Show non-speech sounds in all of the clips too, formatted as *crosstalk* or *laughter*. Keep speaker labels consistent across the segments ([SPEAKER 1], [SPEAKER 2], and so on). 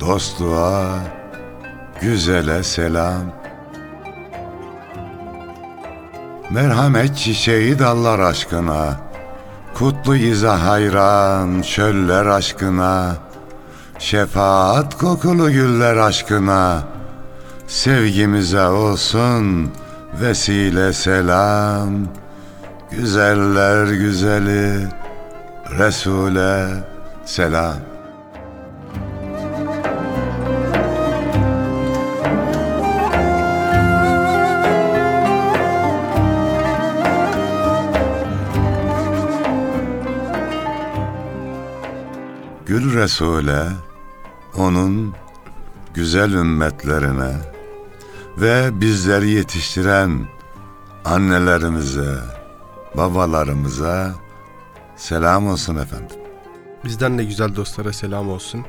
[SPEAKER 1] dostluğa, güzele selam. Merhamet çiçeği dallar aşkına Kutlu iza hayran çöller aşkına Şefaat kokulu güller aşkına Sevgimize olsun vesile selam. Güzeller güzeli Resul'e selam Gül Resul'e, onun güzel ümmetlerine ve bizleri yetiştiren annelerimize, babalarımıza selam olsun efendim.
[SPEAKER 2] Bizden de güzel dostlara selam olsun.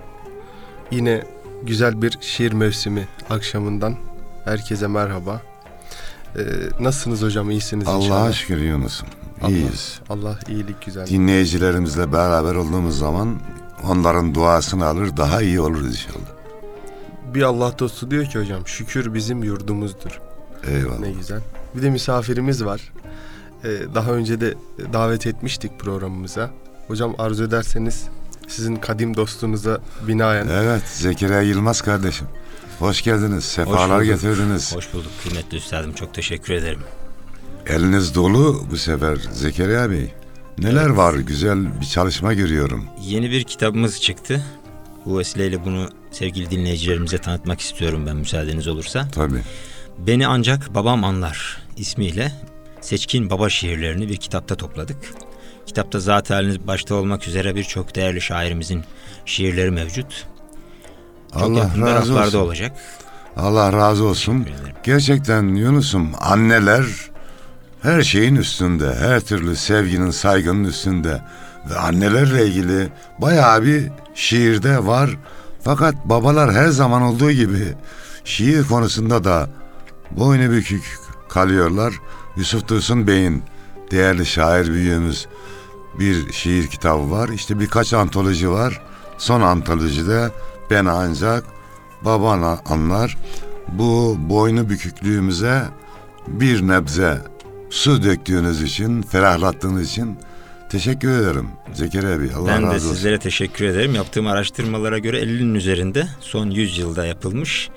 [SPEAKER 2] Yine güzel bir şiir mevsimi akşamından herkese merhaba. Ee, nasılsınız hocam? İyisiniz inşallah.
[SPEAKER 1] Allah'a şükür Yunus'um. İyiyiz.
[SPEAKER 2] Allah, Allah iyilik güzel.
[SPEAKER 1] Dinleyicilerimizle beraber olduğumuz zaman onların duasını alır daha iyi olur inşallah.
[SPEAKER 2] Bir Allah dostu diyor ki hocam şükür bizim yurdumuzdur.
[SPEAKER 1] Eyvallah.
[SPEAKER 2] Ne güzel. Bir de misafirimiz var. Ee, daha önce de davet etmiştik programımıza. Hocam arzu ederseniz sizin kadim dostunuza binaen
[SPEAKER 1] Evet Zekeriya Yılmaz kardeşim. Hoş geldiniz. Sefalar
[SPEAKER 3] bulduk.
[SPEAKER 1] getirdiniz.
[SPEAKER 3] Hoş bulduk kıymetli üstadım. Çok teşekkür ederim.
[SPEAKER 1] Eliniz dolu bu sefer Zekeriya Bey. Neler var? Güzel bir çalışma görüyorum.
[SPEAKER 3] Yeni bir kitabımız çıktı. Bu vesileyle bunu sevgili dinleyicilerimize tanıtmak istiyorum ben müsaadeniz olursa.
[SPEAKER 1] Tabii.
[SPEAKER 3] Beni ancak babam anlar ismiyle seçkin baba şiirlerini bir kitapta topladık. Kitapta zaten başta olmak üzere birçok değerli şairimizin şiirleri mevcut. Çok
[SPEAKER 1] Allah razı olsun.
[SPEAKER 3] olacak.
[SPEAKER 1] Allah razı olsun. Gerçekten Yunus'um anneler her şeyin üstünde. Her türlü sevginin, saygının üstünde. Ve annelerle ilgili bayağı bir şiirde var. Fakat babalar her zaman olduğu gibi şiir konusunda da boynu bükük kalıyorlar. Yusuf Dursun Bey'in değerli şair büyüğümüz bir şiir kitabı var. İşte birkaç antoloji var. Son antolojide ben ancak baban anlar. Bu boynu büküklüğümüze bir nebze su döktüğünüz için, ferahlattığınız için teşekkür ederim Zekeriya Bey. Allah
[SPEAKER 3] ben de
[SPEAKER 1] razı olsun.
[SPEAKER 3] sizlere teşekkür ederim. Yaptığım araştırmalara göre 50'nin üzerinde son 100 yılda yapılmış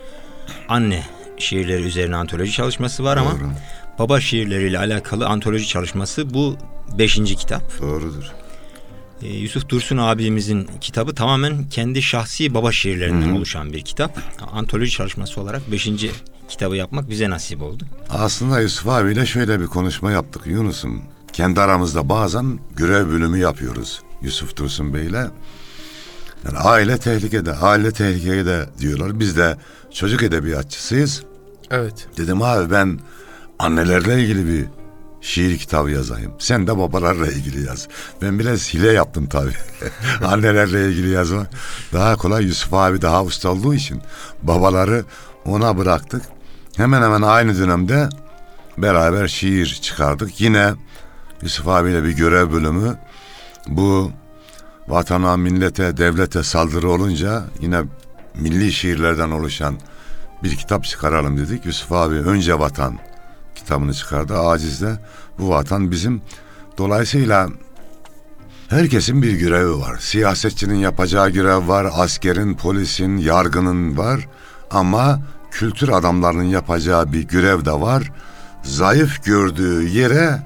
[SPEAKER 3] anne şiirleri üzerine antoloji çalışması var ama
[SPEAKER 1] Doğru,
[SPEAKER 3] baba şiirleriyle alakalı antoloji çalışması bu 5. kitap.
[SPEAKER 1] doğrudur.
[SPEAKER 3] Ee, Yusuf Dursun abimizin kitabı tamamen kendi şahsi baba şiirlerinden oluşan bir kitap. Antoloji çalışması olarak 5. kitabı yapmak bize nasip oldu.
[SPEAKER 1] Aslında Yusuf abiyle şöyle bir konuşma yaptık Yunus'um. Kendi aramızda bazen görev bölümü yapıyoruz Yusuf Dursun Bey'le. Yani aile tehlikede, aile tehlikede diyorlar. Biz de çocuk edebiyatçısıyız.
[SPEAKER 2] evet
[SPEAKER 1] Dedim abi ben annelerle ilgili bir şiir kitabı yazayım. Sen de babalarla ilgili yaz. Ben biraz hile yaptım tabii. *laughs* annelerle ilgili yazma. Daha kolay Yusuf abi daha usta olduğu için babaları ona bıraktık. Hemen hemen aynı dönemde beraber şiir çıkardık. Yine Yusuf abiyle bir görev bölümü. Bu vatana, millete, devlete saldırı olunca yine milli şiirlerden oluşan bir kitap çıkaralım dedik. Yusuf abi önce vatan kitabını çıkardı. Aciz'de bu vatan bizim. Dolayısıyla herkesin bir görevi var. Siyasetçinin yapacağı görev var. Askerin, polisin, yargının var. Ama kültür adamlarının yapacağı bir görev de var. Zayıf gördüğü yere,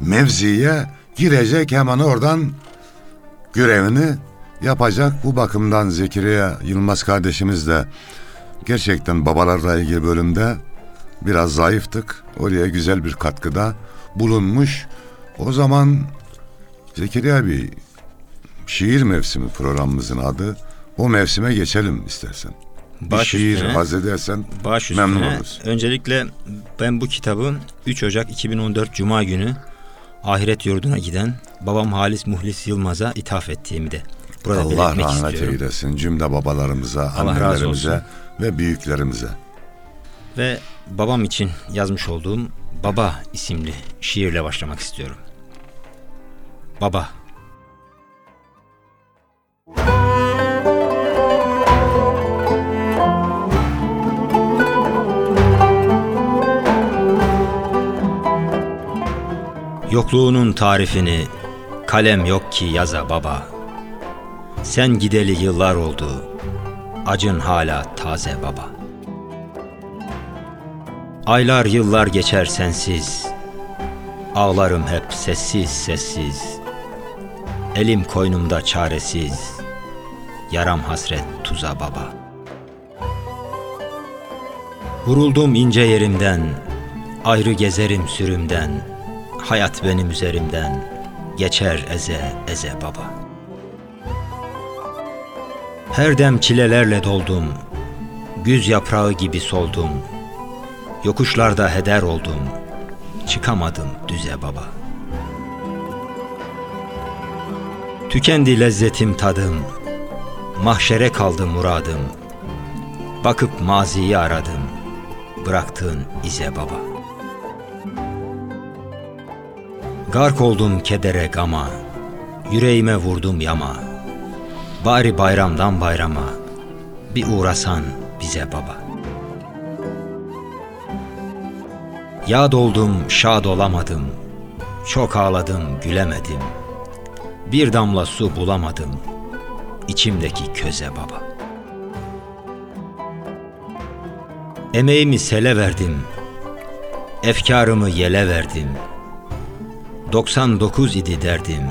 [SPEAKER 1] mevziye girecek hemen oradan görevini yapacak. Bu bakımdan Zekeriya Yılmaz kardeşimiz de gerçekten babalarla ilgili bölümde biraz zayıftık. Oraya güzel bir katkıda bulunmuş. O zaman Zekeriya bir şiir mevsimi programımızın adı. O mevsime geçelim istersen. Bir
[SPEAKER 3] Baş
[SPEAKER 1] şiir
[SPEAKER 3] üstüne.
[SPEAKER 1] haz edersen
[SPEAKER 3] Baş
[SPEAKER 1] memnun
[SPEAKER 3] üstüne.
[SPEAKER 1] oluruz.
[SPEAKER 3] Öncelikle ben bu kitabı 3 Ocak 2014 Cuma günü ahiret yurduna giden babam Halis Muhlis Yılmaz'a ithaf ettiğimi de burada
[SPEAKER 1] Allah
[SPEAKER 3] belirtmek
[SPEAKER 1] rahmet
[SPEAKER 3] istiyorum.
[SPEAKER 1] eylesin cümle babalarımıza,
[SPEAKER 3] Allah
[SPEAKER 1] annelerimize ve büyüklerimize.
[SPEAKER 3] Ve babam için yazmış olduğum Baba isimli şiirle başlamak istiyorum. Baba. Yokluğunun tarifini kalem yok ki yaza baba. Sen gideli yıllar oldu. Acın hala taze baba. Aylar yıllar geçer sensiz Ağlarım hep sessiz sessiz Elim koynumda çaresiz Yaram hasret tuza baba Vuruldum ince yerimden Ayrı gezerim sürümden Hayat benim üzerimden Geçer eze eze baba Her dem çilelerle doldum Güz yaprağı gibi soldum Yokuşlarda heder oldum, çıkamadım düze baba. Tükendi lezzetim tadım, mahşere kaldı muradım. Bakıp maziyi aradım, bıraktığın ize baba. Gark oldum kedere gama, yüreğime vurdum yama. Bari bayramdan bayrama, bir uğrasan bize baba.'' Yad oldum, şad olamadım. Çok ağladım, gülemedim. Bir damla su bulamadım. İçimdeki köze baba. Emeğimi sele verdim. Efkarımı yele verdim. 99 idi derdim.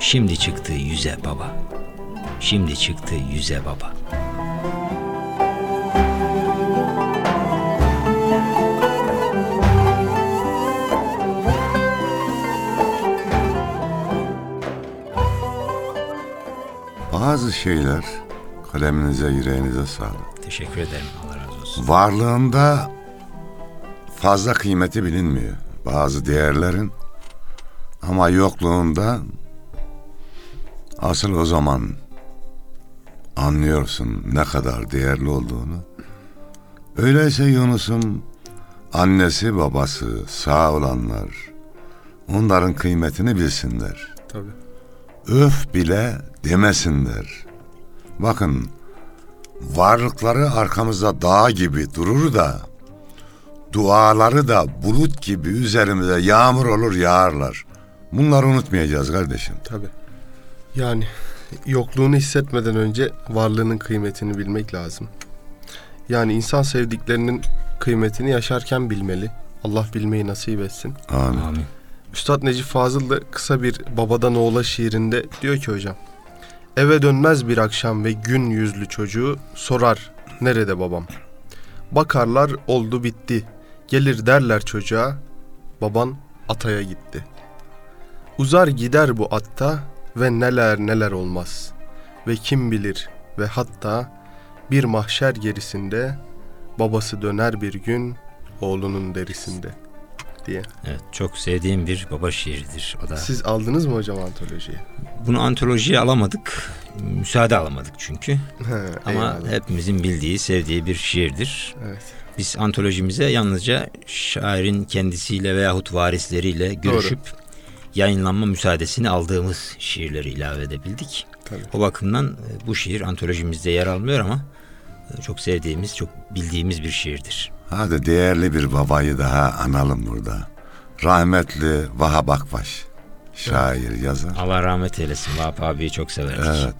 [SPEAKER 3] Şimdi çıktı yüze baba. Şimdi çıktı yüze baba.
[SPEAKER 1] Bazı şeyler kaleminize, yüreğinize sağlık.
[SPEAKER 3] Teşekkür ederim. Allah razı olsun.
[SPEAKER 1] Varlığında fazla kıymeti bilinmiyor bazı değerlerin. Ama yokluğunda asıl o zaman anlıyorsun ne kadar değerli olduğunu. Öyleyse Yunus'un annesi babası sağ olanlar onların kıymetini bilsinler.
[SPEAKER 2] Tabii.
[SPEAKER 1] öf bile demesinler. Bakın varlıkları arkamızda dağ gibi durur da duaları da bulut gibi üzerimize yağmur olur yağarlar. Bunları unutmayacağız kardeşim.
[SPEAKER 2] Tabii. Yani yokluğunu hissetmeden önce varlığının kıymetini bilmek lazım. Yani insan sevdiklerinin kıymetini yaşarken bilmeli. Allah bilmeyi nasip etsin.
[SPEAKER 1] Amin.
[SPEAKER 3] Amin.
[SPEAKER 2] Üstad Necip Fazıl da kısa bir babadan oğula şiirinde diyor ki hocam. Eve dönmez bir akşam ve gün yüzlü çocuğu sorar nerede babam? Bakarlar oldu bitti. Gelir derler çocuğa baban ataya gitti. Uzar gider bu atta ve neler neler olmaz. Ve kim bilir ve hatta bir mahşer gerisinde babası döner bir gün oğlunun derisinde diye.
[SPEAKER 3] Evet, çok sevdiğim bir baba şiiridir o da.
[SPEAKER 2] Siz aldınız mı hocam antolojiyi?
[SPEAKER 3] Bunu antolojiye alamadık. Müsaade alamadık çünkü. *laughs*
[SPEAKER 2] He,
[SPEAKER 3] Ama
[SPEAKER 2] eyvallah.
[SPEAKER 3] hepimizin bildiği, sevdiği bir şiirdir.
[SPEAKER 2] Evet.
[SPEAKER 3] Biz antolojimize yalnızca şairin kendisiyle veyahut varisleriyle görüşüp yayınlanma müsaadesini aldığımız şiirleri ilave edebildik.
[SPEAKER 2] Tabii.
[SPEAKER 3] O bakımdan e, bu şiir antolojimizde yer almıyor ama e, çok sevdiğimiz, çok bildiğimiz bir şiirdir.
[SPEAKER 1] Hadi değerli bir babayı daha analım burada. Rahmetli Vahap Akbaş. Şair, yazar.
[SPEAKER 3] Allah rahmet eylesin. Vahap abiyi çok severdik.
[SPEAKER 1] Evet.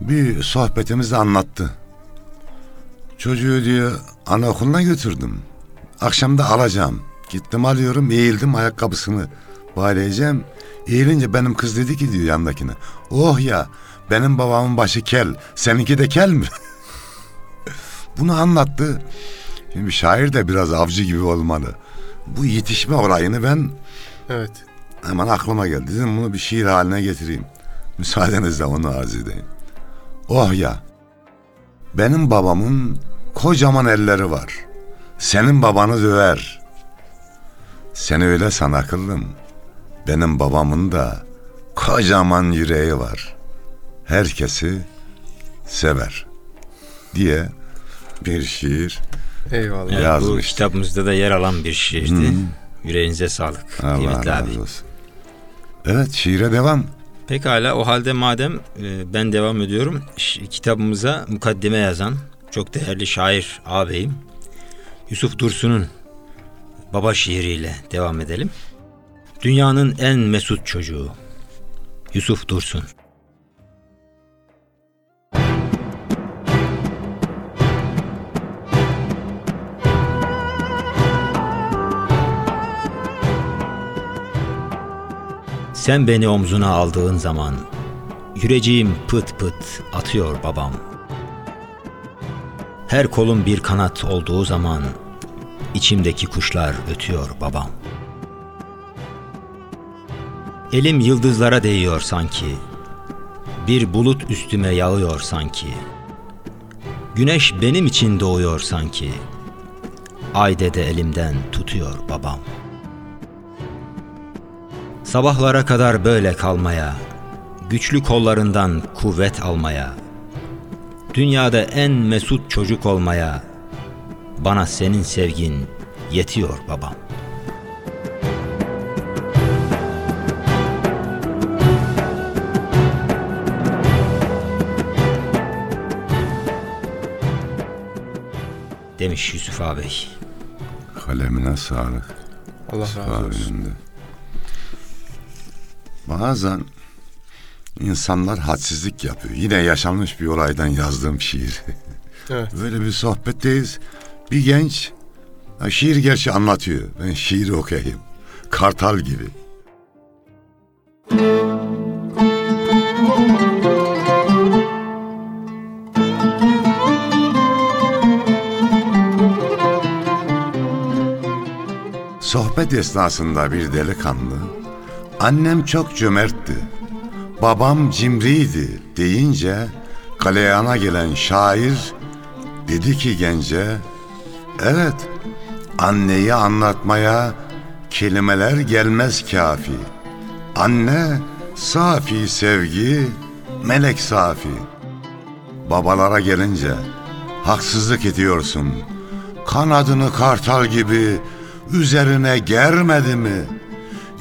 [SPEAKER 1] Bir sohbetimizde anlattı. Çocuğu diyor anaokuluna götürdüm. Akşam da alacağım. Gittim alıyorum eğildim ayakkabısını bağlayacağım. Eğilince benim kız dedi ki diyor yanındakine. Oh ya benim babamın başı kel seninki de kel mi? *laughs* Bunu anlattı. Şimdi şair de biraz avcı gibi olmalı. Bu yetişme olayını ben
[SPEAKER 2] Evet.
[SPEAKER 1] hemen aklıma geldi. Dedim bunu bir şiir haline getireyim. Müsaadenizle onu arz edeyim. Oh ya. Benim babamın kocaman elleri var. Senin babanı döver. Sen öyle san akıllım. Benim babamın da kocaman yüreği var. Herkesi sever. Diye bir şiir.
[SPEAKER 2] Eyvallah.
[SPEAKER 3] Evet, bu
[SPEAKER 1] Yazmış.
[SPEAKER 3] kitabımızda da yer alan bir şiirdi. Yüreğinize sağlık.
[SPEAKER 1] Allah
[SPEAKER 3] kıymetli abi.
[SPEAKER 1] olsun. Evet şiire devam.
[SPEAKER 3] Pekala o halde madem e, ben devam ediyorum. Ş- kitabımıza mukaddime yazan çok değerli şair ağabeyim Yusuf Dursun'un baba şiiriyle devam edelim. Dünyanın en mesut çocuğu Yusuf Dursun. Sen beni omzuna aldığın zaman Yüreceğim pıt pıt atıyor babam. Her kolum bir kanat olduğu zaman içimdeki kuşlar ötüyor babam. Elim yıldızlara değiyor sanki. Bir bulut üstüme yağıyor sanki. Güneş benim için doğuyor sanki. Ay dede elimden tutuyor babam. Sabahlara kadar böyle kalmaya, güçlü kollarından kuvvet almaya, dünyada en mesut çocuk olmaya, bana senin sevgin yetiyor babam. Demiş Yusuf ağabey.
[SPEAKER 1] Kalemine sağlık.
[SPEAKER 2] Allah razı olsun.
[SPEAKER 1] Önünde. Bazen insanlar hadsizlik yapıyor. Yine yaşanmış bir olaydan yazdığım şiir. *laughs*
[SPEAKER 2] Evet.
[SPEAKER 1] Böyle bir sohbetteyiz. Bir genç şiir gerçi anlatıyor. Ben şiiri okuyayım. Kartal gibi. Sohbet esnasında bir delikanlı, annem çok cömertti, babam cimriydi deyince galeyana gelen şair dedi ki gence, evet anneyi anlatmaya kelimeler gelmez kafi. Anne safi sevgi, melek safi. Babalara gelince haksızlık ediyorsun. Kanadını kartal gibi üzerine germedi mi?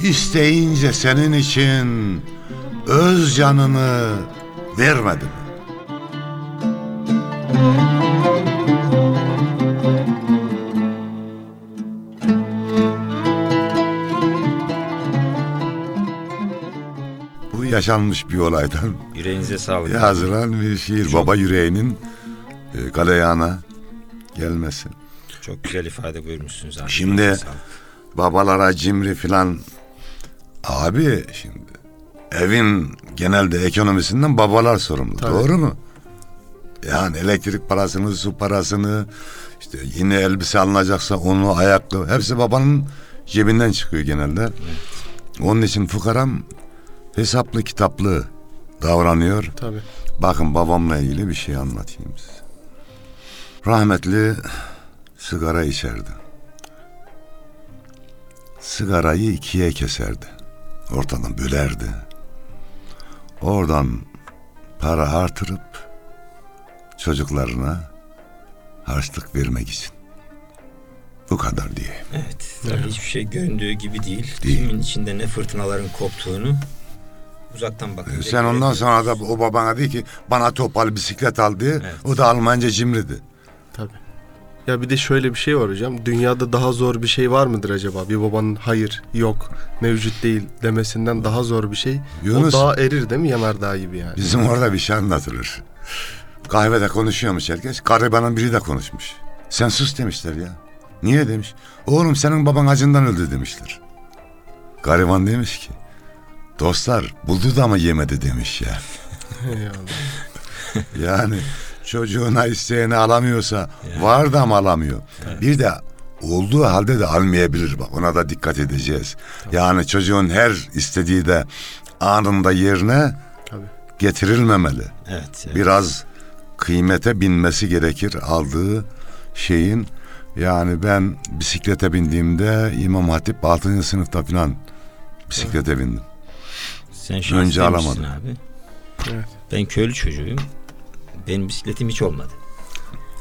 [SPEAKER 1] İsteyince senin için öz canını vermedi mi? Bu yaşanmış bir olaydan
[SPEAKER 3] Yüreğinize sağlık.
[SPEAKER 1] yazılan bir şiir. Baba yüreğinin e, galeyana gelmesi.
[SPEAKER 3] Çok güzel ifade buyurmuşsunuz abi.
[SPEAKER 1] Şimdi- babalara cimri filan abi şimdi evin genelde ekonomisinden babalar sorumlu.
[SPEAKER 2] Tabii.
[SPEAKER 1] Doğru mu? Yani elektrik parasını, su parasını, işte yine elbise alınacaksa onu, ayaklı hepsi babanın cebinden çıkıyor genelde. Onun için fukaram hesaplı kitaplı davranıyor.
[SPEAKER 2] Tabii.
[SPEAKER 1] Bakın babamla ilgili bir şey anlatayım size. Rahmetli sigara içerdi. Sigarayı ikiye keserdi. Ortadan bölerdi. Oradan para artırıp çocuklarına harçlık vermek için. Bu kadar diye.
[SPEAKER 3] Evet. Tabii hiçbir şey göründüğü gibi değil.
[SPEAKER 1] Değil.
[SPEAKER 3] Kimin içinde ne fırtınaların koptuğunu uzaktan bakınca
[SPEAKER 1] Sen ondan sonra da o babana dedi ki bana topal bisiklet al diye.
[SPEAKER 3] Evet.
[SPEAKER 1] O da Almanca cimridi.
[SPEAKER 2] Tabii. Ya bir de şöyle bir şey var hocam. Dünyada daha zor bir şey var mıdır acaba? Bir babanın hayır, yok, mevcut değil demesinden daha zor bir şey.
[SPEAKER 1] Yunus-
[SPEAKER 2] O dağ erir değil mi Yanardağ gibi yani?
[SPEAKER 1] Bizim orada bir şey anlatılır. Kahvede konuşuyormuş herkes. Garibanın biri de konuşmuş. Sen sus demişler ya. Niye demiş. Oğlum senin baban acından öldü demişler. Gariban demiş ki. Dostlar buldu da mı yemedi demiş ya. *laughs* Yani çocuğuna isteyeni alamıyorsa var da mı alamıyor? Bir de olduğu halde de almayabilir bak ona da dikkat edeceğiz. Yani çocuğun her istediği de anında yerine
[SPEAKER 2] Tabii.
[SPEAKER 1] getirilmemeli.
[SPEAKER 3] Evet. evet.
[SPEAKER 1] Biraz kıymete binmesi gerekir aldığı şeyin. Yani ben bisiklete bindiğimde İmam Hatip 6. sınıfta falan bisiklete bindim.
[SPEAKER 3] Sen
[SPEAKER 1] Önce alamadım.
[SPEAKER 3] abi.
[SPEAKER 2] Evet.
[SPEAKER 3] Ben köylü çocuğuyum. Benim bisikletim hiç olmadı.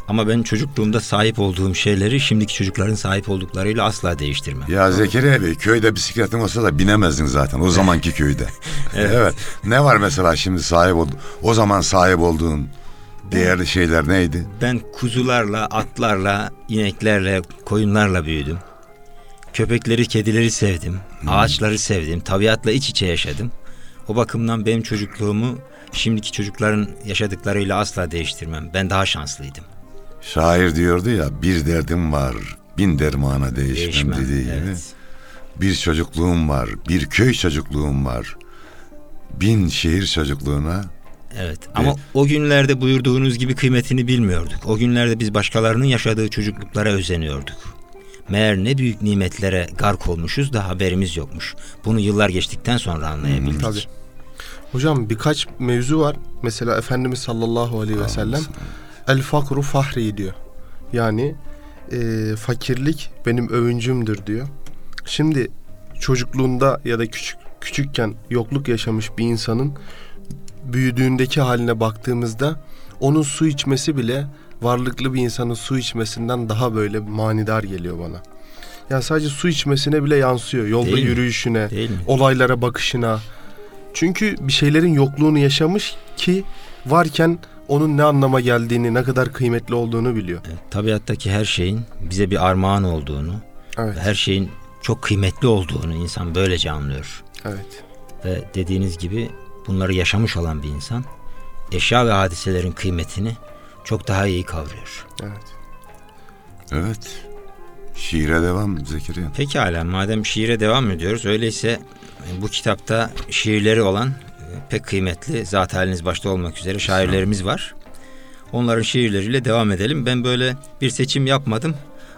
[SPEAKER 3] Ama ben çocukluğumda sahip olduğum şeyleri şimdiki çocukların sahip olduklarıyla asla değiştirmem.
[SPEAKER 1] Ya Zekeriya Bey köyde bisikletin olsa da binemezdin zaten o zamanki köyde. *laughs* evet. Ne var mesela şimdi sahip ol o zaman sahip olduğun değerli şeyler neydi?
[SPEAKER 3] Ben kuzularla, atlarla, ineklerle, koyunlarla büyüdüm. Köpekleri, kedileri sevdim. Ağaçları sevdim. Tabiatla iç içe yaşadım. O bakımdan benim çocukluğumu şimdiki çocukların yaşadıklarıyla asla değiştirmem. Ben daha şanslıydım.
[SPEAKER 1] Şair diyordu ya bir derdim var bin dermana değişmem,
[SPEAKER 3] Değişmem.
[SPEAKER 1] dediği gibi.
[SPEAKER 3] Evet.
[SPEAKER 1] Bir çocukluğum var bir köy çocukluğum var. Bin şehir çocukluğuna
[SPEAKER 3] Evet ama o günlerde buyurduğunuz gibi kıymetini bilmiyorduk. O günlerde biz başkalarının yaşadığı çocukluklara özeniyorduk. Meğer ne büyük nimetlere gark olmuşuz da haberimiz yokmuş. Bunu yıllar geçtikten sonra anlayabildik.
[SPEAKER 2] Tabii. Hocam birkaç mevzu var. Mesela Efendimiz sallallahu aleyhi ve sellem el fakru fahri diyor. Yani e, fakirlik benim övüncümdür diyor. Şimdi çocukluğunda ya da küçük küçükken yokluk yaşamış bir insanın büyüdüğündeki haline baktığımızda onun su içmesi bile varlıklı bir insanın su içmesinden daha böyle manidar geliyor bana. Yani sadece su içmesine bile yansıyor. Yolda
[SPEAKER 3] Değil mi?
[SPEAKER 2] yürüyüşüne,
[SPEAKER 3] Değil mi?
[SPEAKER 2] olaylara bakışına. Çünkü bir şeylerin yokluğunu yaşamış ki varken onun ne anlama geldiğini, ne kadar kıymetli olduğunu biliyor.
[SPEAKER 3] Evet, tabiattaki her şeyin bize bir armağan olduğunu,
[SPEAKER 2] Evet,
[SPEAKER 3] her şeyin çok kıymetli olduğunu insan böylece anlıyor.
[SPEAKER 2] evet.
[SPEAKER 3] Ve dediğiniz gibi bunları yaşamış olan bir insan eşya ve hadiselerin kıymetini çok daha iyi kavruyor.
[SPEAKER 2] Evet.
[SPEAKER 1] evet şiire devam Zekeriya.
[SPEAKER 3] Pekala madem şiire devam ediyoruz öyleyse e, bu kitapta şiirleri olan e, pek kıymetli zat haliniz başta olmak üzere şairlerimiz var. Onların şiirleriyle devam edelim. Ben böyle bir seçim yapmadım.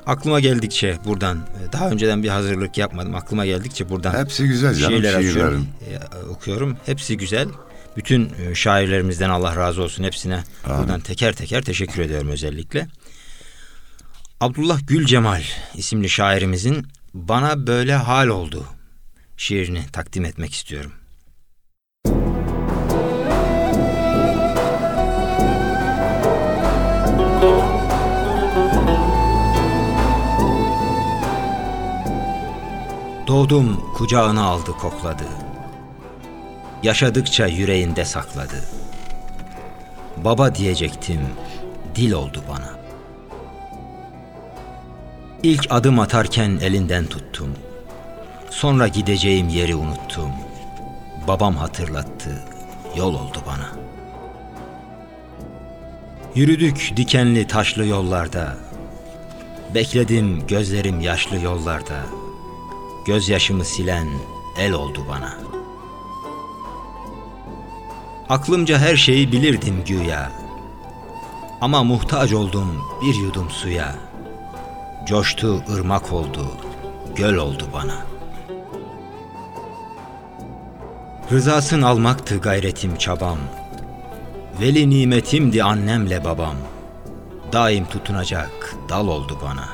[SPEAKER 3] Aklıma geldikçe buradan e, daha önceden bir hazırlık yapmadım. Aklıma geldikçe buradan
[SPEAKER 1] Hepsi güzel canım
[SPEAKER 3] şiirler açıyorum,
[SPEAKER 1] şiirlerin.
[SPEAKER 3] e, okuyorum. Hepsi güzel. Bütün şairlerimizden Allah razı olsun hepsine
[SPEAKER 1] Amin.
[SPEAKER 3] buradan teker teker teşekkür ediyorum özellikle. Abdullah Gül Cemal isimli şairimizin Bana Böyle Hal Oldu şiirini takdim etmek istiyorum. Doğdum kucağına aldı kokladı. Yaşadıkça yüreğinde sakladı. Baba diyecektim, dil oldu bana. İlk adım atarken elinden tuttum. Sonra gideceğim yeri unuttum. Babam hatırlattı, yol oldu bana. Yürüdük dikenli taşlı yollarda. Bekledim gözlerim yaşlı yollarda. Gözyaşımı silen el oldu bana. Aklımca her şeyi bilirdim güya. Ama muhtaç oldum bir yudum suya. Coştu ırmak oldu, göl oldu bana. Rızasın almaktı gayretim çabam. Veli nimetimdi annemle babam. Daim tutunacak dal oldu bana.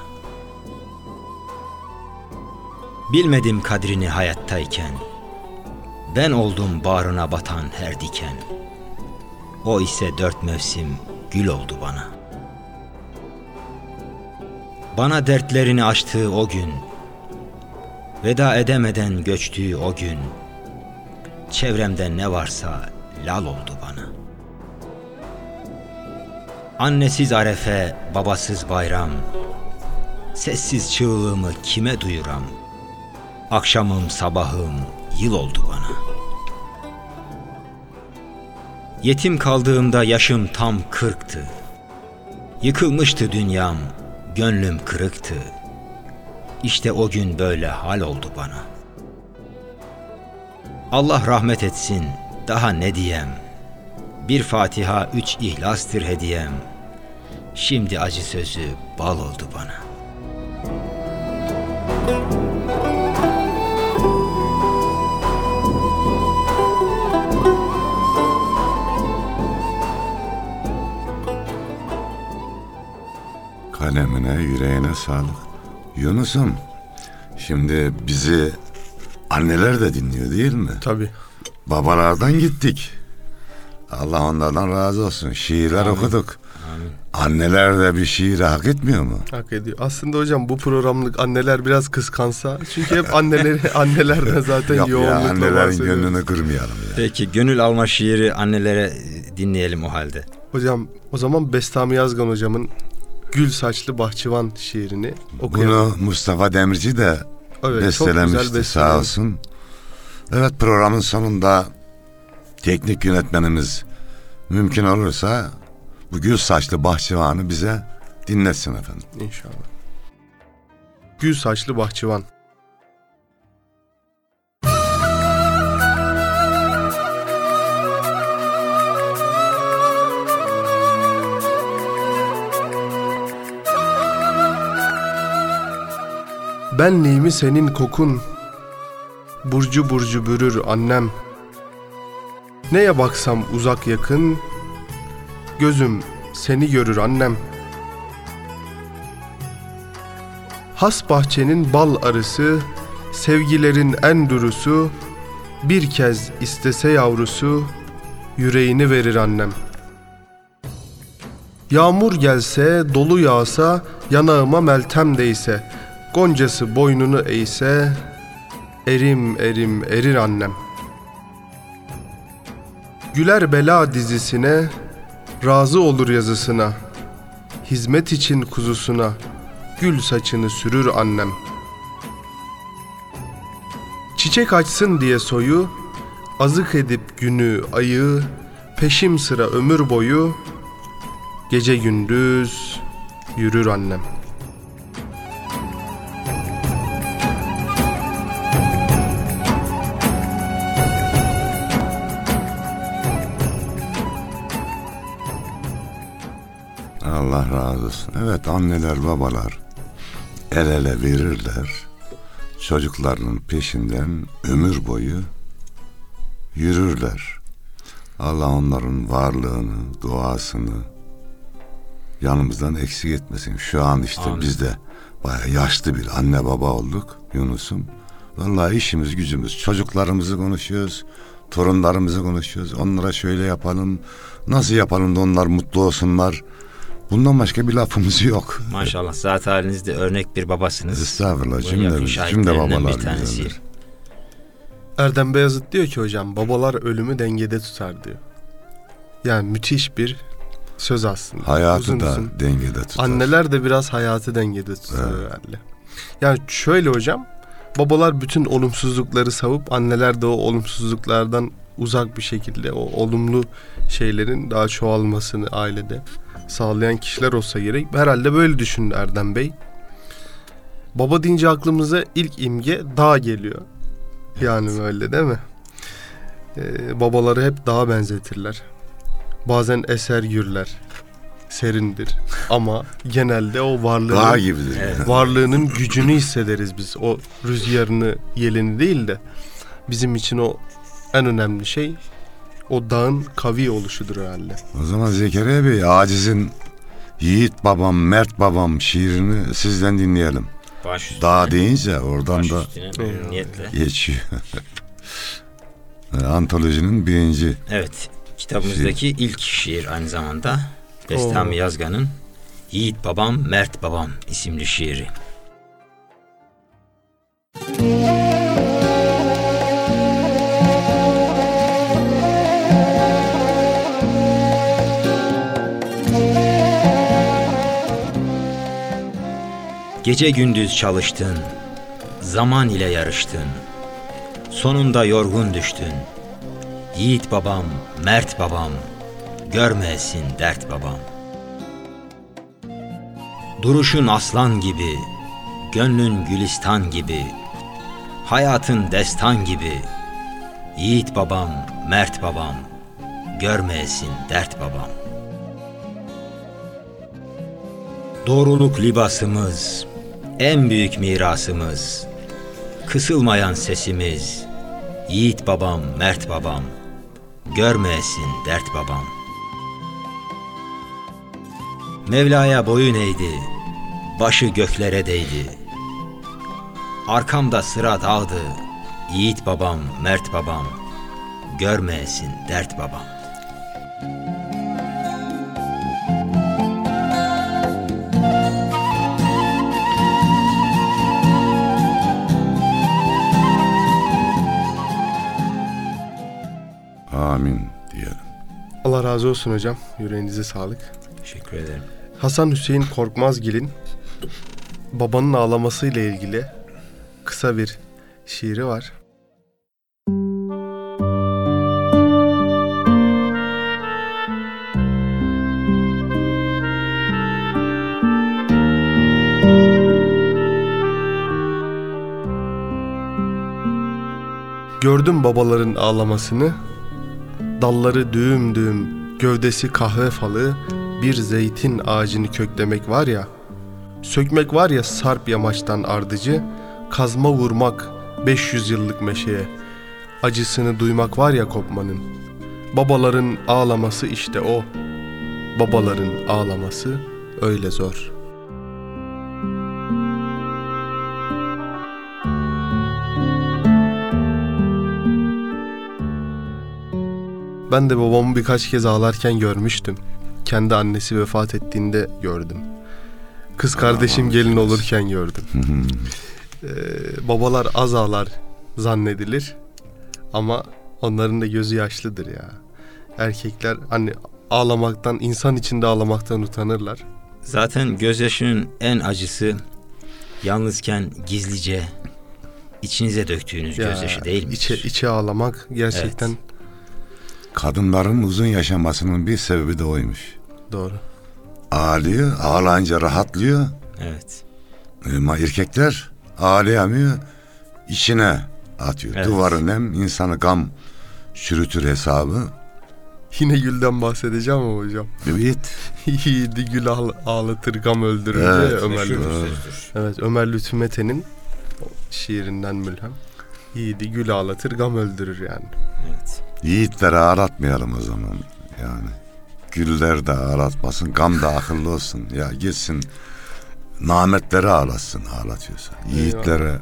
[SPEAKER 3] Bilmedim kadrini hayattayken. Ben oldum bağrına batan her diken. O ise dört mevsim gül oldu bana. Bana dertlerini açtığı o gün, veda edemeden göçtüğü o gün, çevremde ne varsa lal oldu bana. Annesiz arefe, babasız bayram, sessiz çığlığımı kime duyuram? Akşamım sabahım yıl oldu bana. Yetim kaldığımda yaşım tam kırktı. Yıkılmıştı dünyam, gönlüm kırıktı. İşte o gün böyle hal oldu bana. Allah rahmet etsin, daha ne diyem. Bir Fatiha, üç ihlastır hediyem. Şimdi acı sözü bal oldu bana.
[SPEAKER 1] Kalemine, yüreğine sağlık. Yunus'um, şimdi bizi anneler de dinliyor değil mi?
[SPEAKER 2] Tabii.
[SPEAKER 1] Babalardan gittik. Allah onlardan razı olsun. Şiirler okuduk. Anneler de bir şiiri hak etmiyor mu?
[SPEAKER 2] Hak ediyor. Aslında hocam bu programlık anneler biraz kıskansa. Çünkü hep anneleri *laughs* annelerden zaten
[SPEAKER 1] Yok ya
[SPEAKER 2] yoğunlukla
[SPEAKER 1] annelerin
[SPEAKER 2] bahsediyoruz.
[SPEAKER 1] gönlünü kırmayalım ya.
[SPEAKER 3] Peki gönül alma şiiri annelere dinleyelim o halde.
[SPEAKER 2] Hocam o zaman Bestami Yazgan hocamın Gül Saçlı Bahçıvan şiirini okuyalım.
[SPEAKER 1] Bunu Mustafa Demirci de
[SPEAKER 2] evet,
[SPEAKER 1] bestelemişti sağ olsun. Evet programın sonunda teknik yönetmenimiz mümkün olursa bu gül saçlı bahçıvanı bize dinletsin efendim.
[SPEAKER 2] İnşallah. Gül Saçlı Bahçıvan. Benliğimi senin kokun. Burcu burcu bürür annem. Neye baksam uzak yakın Gözüm seni görür annem. Has bahçenin bal arısı Sevgilerin en durusu Bir kez istese yavrusu Yüreğini verir annem. Yağmur gelse, dolu yağsa, yanağıma meltem değse, goncası boynunu eğse, erim erim erir annem. Güler bela dizisine, razı olur yazısına, hizmet için kuzusuna, gül saçını sürür annem. Çiçek açsın diye soyu, azık edip günü, ayı, peşim sıra ömür boyu, Gece gündüz yürür annem.
[SPEAKER 1] Olsun. Evet anneler babalar el ele verirler. Çocuklarının peşinden ömür boyu yürürler. Allah onların varlığını, duasını yanımızdan eksik etmesin. Şu an işte
[SPEAKER 3] Amin.
[SPEAKER 1] biz de bayağı yaşlı bir anne baba olduk Yunus'um. Vallahi işimiz gücümüz çocuklarımızı konuşuyoruz. Torunlarımızı konuşuyoruz. Onlara şöyle yapalım. Nasıl yapalım da onlar mutlu olsunlar. Bundan başka bir lafımız yok.
[SPEAKER 3] Maşallah zat halinizde örnek bir babasınız.
[SPEAKER 1] Estağfurullah cümle, cümle babalar
[SPEAKER 3] bir tanesi.
[SPEAKER 1] güzeldir.
[SPEAKER 2] Erdem Beyazıt diyor ki hocam babalar ölümü dengede tutar diyor. Yani müthiş bir söz aslında.
[SPEAKER 1] Hayatı
[SPEAKER 2] Uzun
[SPEAKER 1] da
[SPEAKER 2] uzun.
[SPEAKER 1] dengede tutar.
[SPEAKER 2] Anneler de biraz hayatı dengede tutar herhalde. Yani şöyle hocam babalar bütün olumsuzlukları savup anneler de o olumsuzluklardan uzak bir şekilde o olumlu şeylerin daha çoğalmasını ailede sağlayan kişiler olsa gerek. Herhalde böyle düşündü Erdem Bey. Baba deyince aklımıza ilk imge dağ geliyor. Yani böyle değil mi? Ee, babaları hep dağa benzetirler. Bazen eser gürler. Serindir. *laughs* Ama genelde o varlığını
[SPEAKER 1] Dağ gibidir.
[SPEAKER 3] Evet.
[SPEAKER 2] varlığının gücünü hissederiz biz. O rüzgarını, yelini değil de bizim için o en önemli şey o dağın kavi oluşudur herhalde.
[SPEAKER 1] O zaman Zekeriya Bey acizin Yiğit babam, Mert babam şiirini sizden dinleyelim.
[SPEAKER 3] Baş üstüne,
[SPEAKER 1] Dağ deyince oradan
[SPEAKER 3] baş
[SPEAKER 1] da
[SPEAKER 3] üstüne memnuniyetle.
[SPEAKER 1] geçiyor. *laughs* Antolojinin birinci.
[SPEAKER 3] Evet, kitabımızdaki ilk şiir aynı zamanda Bestami
[SPEAKER 2] Oo.
[SPEAKER 3] Yazgan'ın Yiğit Babam, Mert Babam isimli şiiri. Gece gündüz çalıştın, zaman ile yarıştın. Sonunda yorgun düştün. Yiğit babam, mert babam, görmesin dert babam. Duruşun aslan gibi, gönlün gülistan gibi, hayatın destan gibi, yiğit babam, mert babam, görmesin dert babam. Doğruluk libasımız, en büyük mirasımız, kısılmayan sesimiz, yiğit babam, mert babam, görmesin dert babam. Mevla'ya boyun eğdi, başı göklere değdi. Arkamda sıra dağdı, yiğit babam, mert babam, görmesin dert babam.
[SPEAKER 2] Razı olsun hocam. Yüreğinize sağlık.
[SPEAKER 3] Teşekkür ederim.
[SPEAKER 2] Hasan Hüseyin Korkmazgil'in babanın ağlamasıyla ilgili kısa bir şiiri var. Gördüm babaların ağlamasını, dalları düğüm düğüm, gövdesi kahve falı, bir zeytin ağacını köklemek var ya, sökmek var ya sarp yamaçtan ardıcı, kazma vurmak 500 yıllık meşeye, acısını duymak var ya kopmanın. Babaların ağlaması işte o, babaların ağlaması öyle zor.'' Ben de babamı birkaç kez ağlarken görmüştüm. Kendi annesi vefat ettiğinde gördüm. Kız kardeşim gelin olurken gördüm. Ee, babalar az ağlar zannedilir. Ama onların da gözü yaşlıdır ya. Erkekler hani ağlamaktan, insan içinde ağlamaktan utanırlar.
[SPEAKER 3] Zaten gözyaşının en acısı yalnızken gizlice içinize döktüğünüz
[SPEAKER 2] Ya,
[SPEAKER 3] gözyaşı değil mi?
[SPEAKER 2] içe, içe ağlamak gerçekten
[SPEAKER 3] Evet.
[SPEAKER 1] Kadınların uzun yaşamasının bir sebebi de oymuş.
[SPEAKER 2] doğru.
[SPEAKER 1] Ağlıyor, ağlayınca rahatlıyor.
[SPEAKER 3] Evet.
[SPEAKER 1] Ama erkekler ağlayamıyor, içine atıyor.
[SPEAKER 3] Evet.
[SPEAKER 1] Duvarın hem insanı gam çürütür hesabı.
[SPEAKER 2] Yine gülden bahsedeceğim ama hocam.
[SPEAKER 1] Evet. *laughs*
[SPEAKER 2] Yiğidi gül ağla- ağlatır gam öldürür
[SPEAKER 1] Evet,
[SPEAKER 2] diye Ömer Lütfü. Evet Ömer Lütfü Mete'nin şiirinden mülhem. Yiğidi gül ağlatır gam öldürür yani.
[SPEAKER 3] Evet.
[SPEAKER 1] Yiğitleri ağlatmayalım o zaman. Yani güller de ağlatmasın, gam da akıllı olsun. Ya gitsin nametleri ağlatsın ağlatıyorsa. Yiğitlere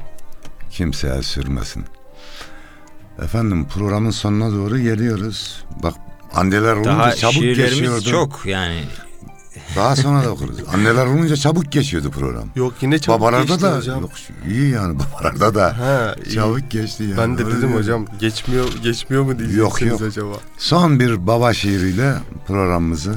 [SPEAKER 1] kimse el sürmesin. Efendim programın sonuna doğru geliyoruz. Bak anneler olunca
[SPEAKER 3] Daha
[SPEAKER 1] çabuk geçiyordu.
[SPEAKER 3] çok yani.
[SPEAKER 1] Daha sonra da okuruz. Anneler olunca çabuk geçiyordu program.
[SPEAKER 2] Yok yine çabuk
[SPEAKER 1] Babalarda
[SPEAKER 2] geçti
[SPEAKER 1] da
[SPEAKER 2] hocam.
[SPEAKER 1] yok iyi yani *laughs* babalarda da
[SPEAKER 2] Ha, iyi.
[SPEAKER 1] çabuk geçti yani.
[SPEAKER 2] Ben de
[SPEAKER 1] Öyle
[SPEAKER 2] dedim
[SPEAKER 1] diyor.
[SPEAKER 2] hocam geçmiyor geçmiyor mu diyeceksiniz
[SPEAKER 1] Yok, yok.
[SPEAKER 2] acaba?
[SPEAKER 1] Son bir baba şiiriyle programımızı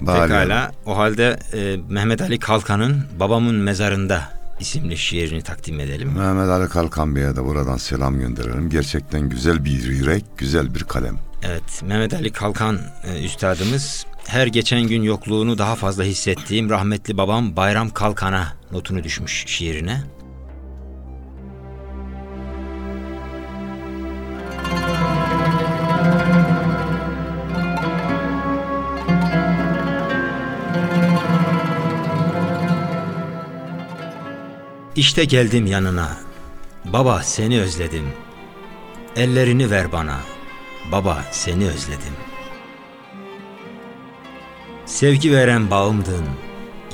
[SPEAKER 1] bağlayalım.
[SPEAKER 3] Pekala. O halde e, Mehmet Ali Kalkan'ın Babamın Mezarında isimli şiirini takdim edelim.
[SPEAKER 1] Mehmet Ali Kalkan Bey'e de buradan selam gönderelim. Gerçekten güzel bir yürek, güzel bir kalem.
[SPEAKER 3] Evet, Mehmet Ali Kalkan e, üstadımız her geçen gün yokluğunu daha fazla hissettiğim rahmetli babam Bayram Kalkan'a notunu düşmüş şiirine. İşte geldim yanına. Baba seni özledim. Ellerini ver bana. Baba seni özledim. Sevgi veren bağımdın.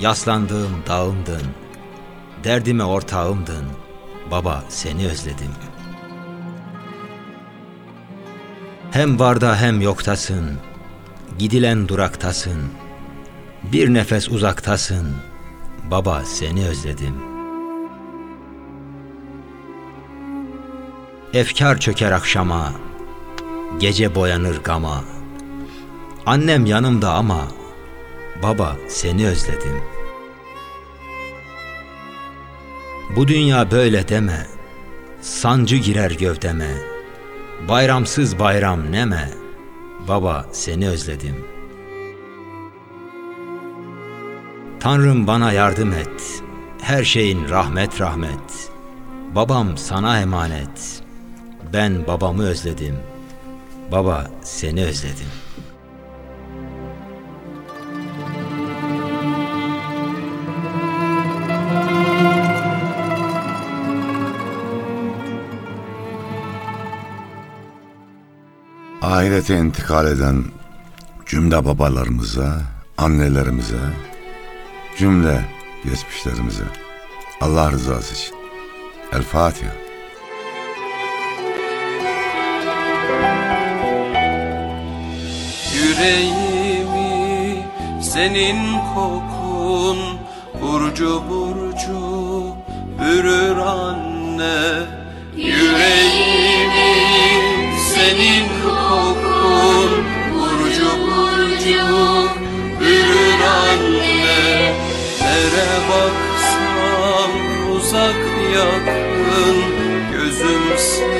[SPEAKER 3] Yaslandığım dağımdın. Derdime ortağımdın. Baba seni özledim. Hem varda hem yoktasın. Gidilen duraktasın. Bir nefes uzaktasın. Baba seni özledim. Efkar çöker akşama. Gece boyanır gama. Annem yanımda ama baba seni özledim. Bu dünya böyle deme. Sancı girer gövdeme. Bayramsız bayram neme. Baba seni özledim. Tanrım bana yardım et. Her şeyin rahmet rahmet. Babam sana emanet. Ben babamı özledim. Baba seni özledim.
[SPEAKER 1] Ahirete intikal eden cümle babalarımıza, annelerimize, cümle geçmişlerimize Allah rızası için. El Fatiha.
[SPEAKER 4] Yüreğimi senin kokun burcu burcu bürür anne Yüreğimi senin baksam uzak yakın gözüm seni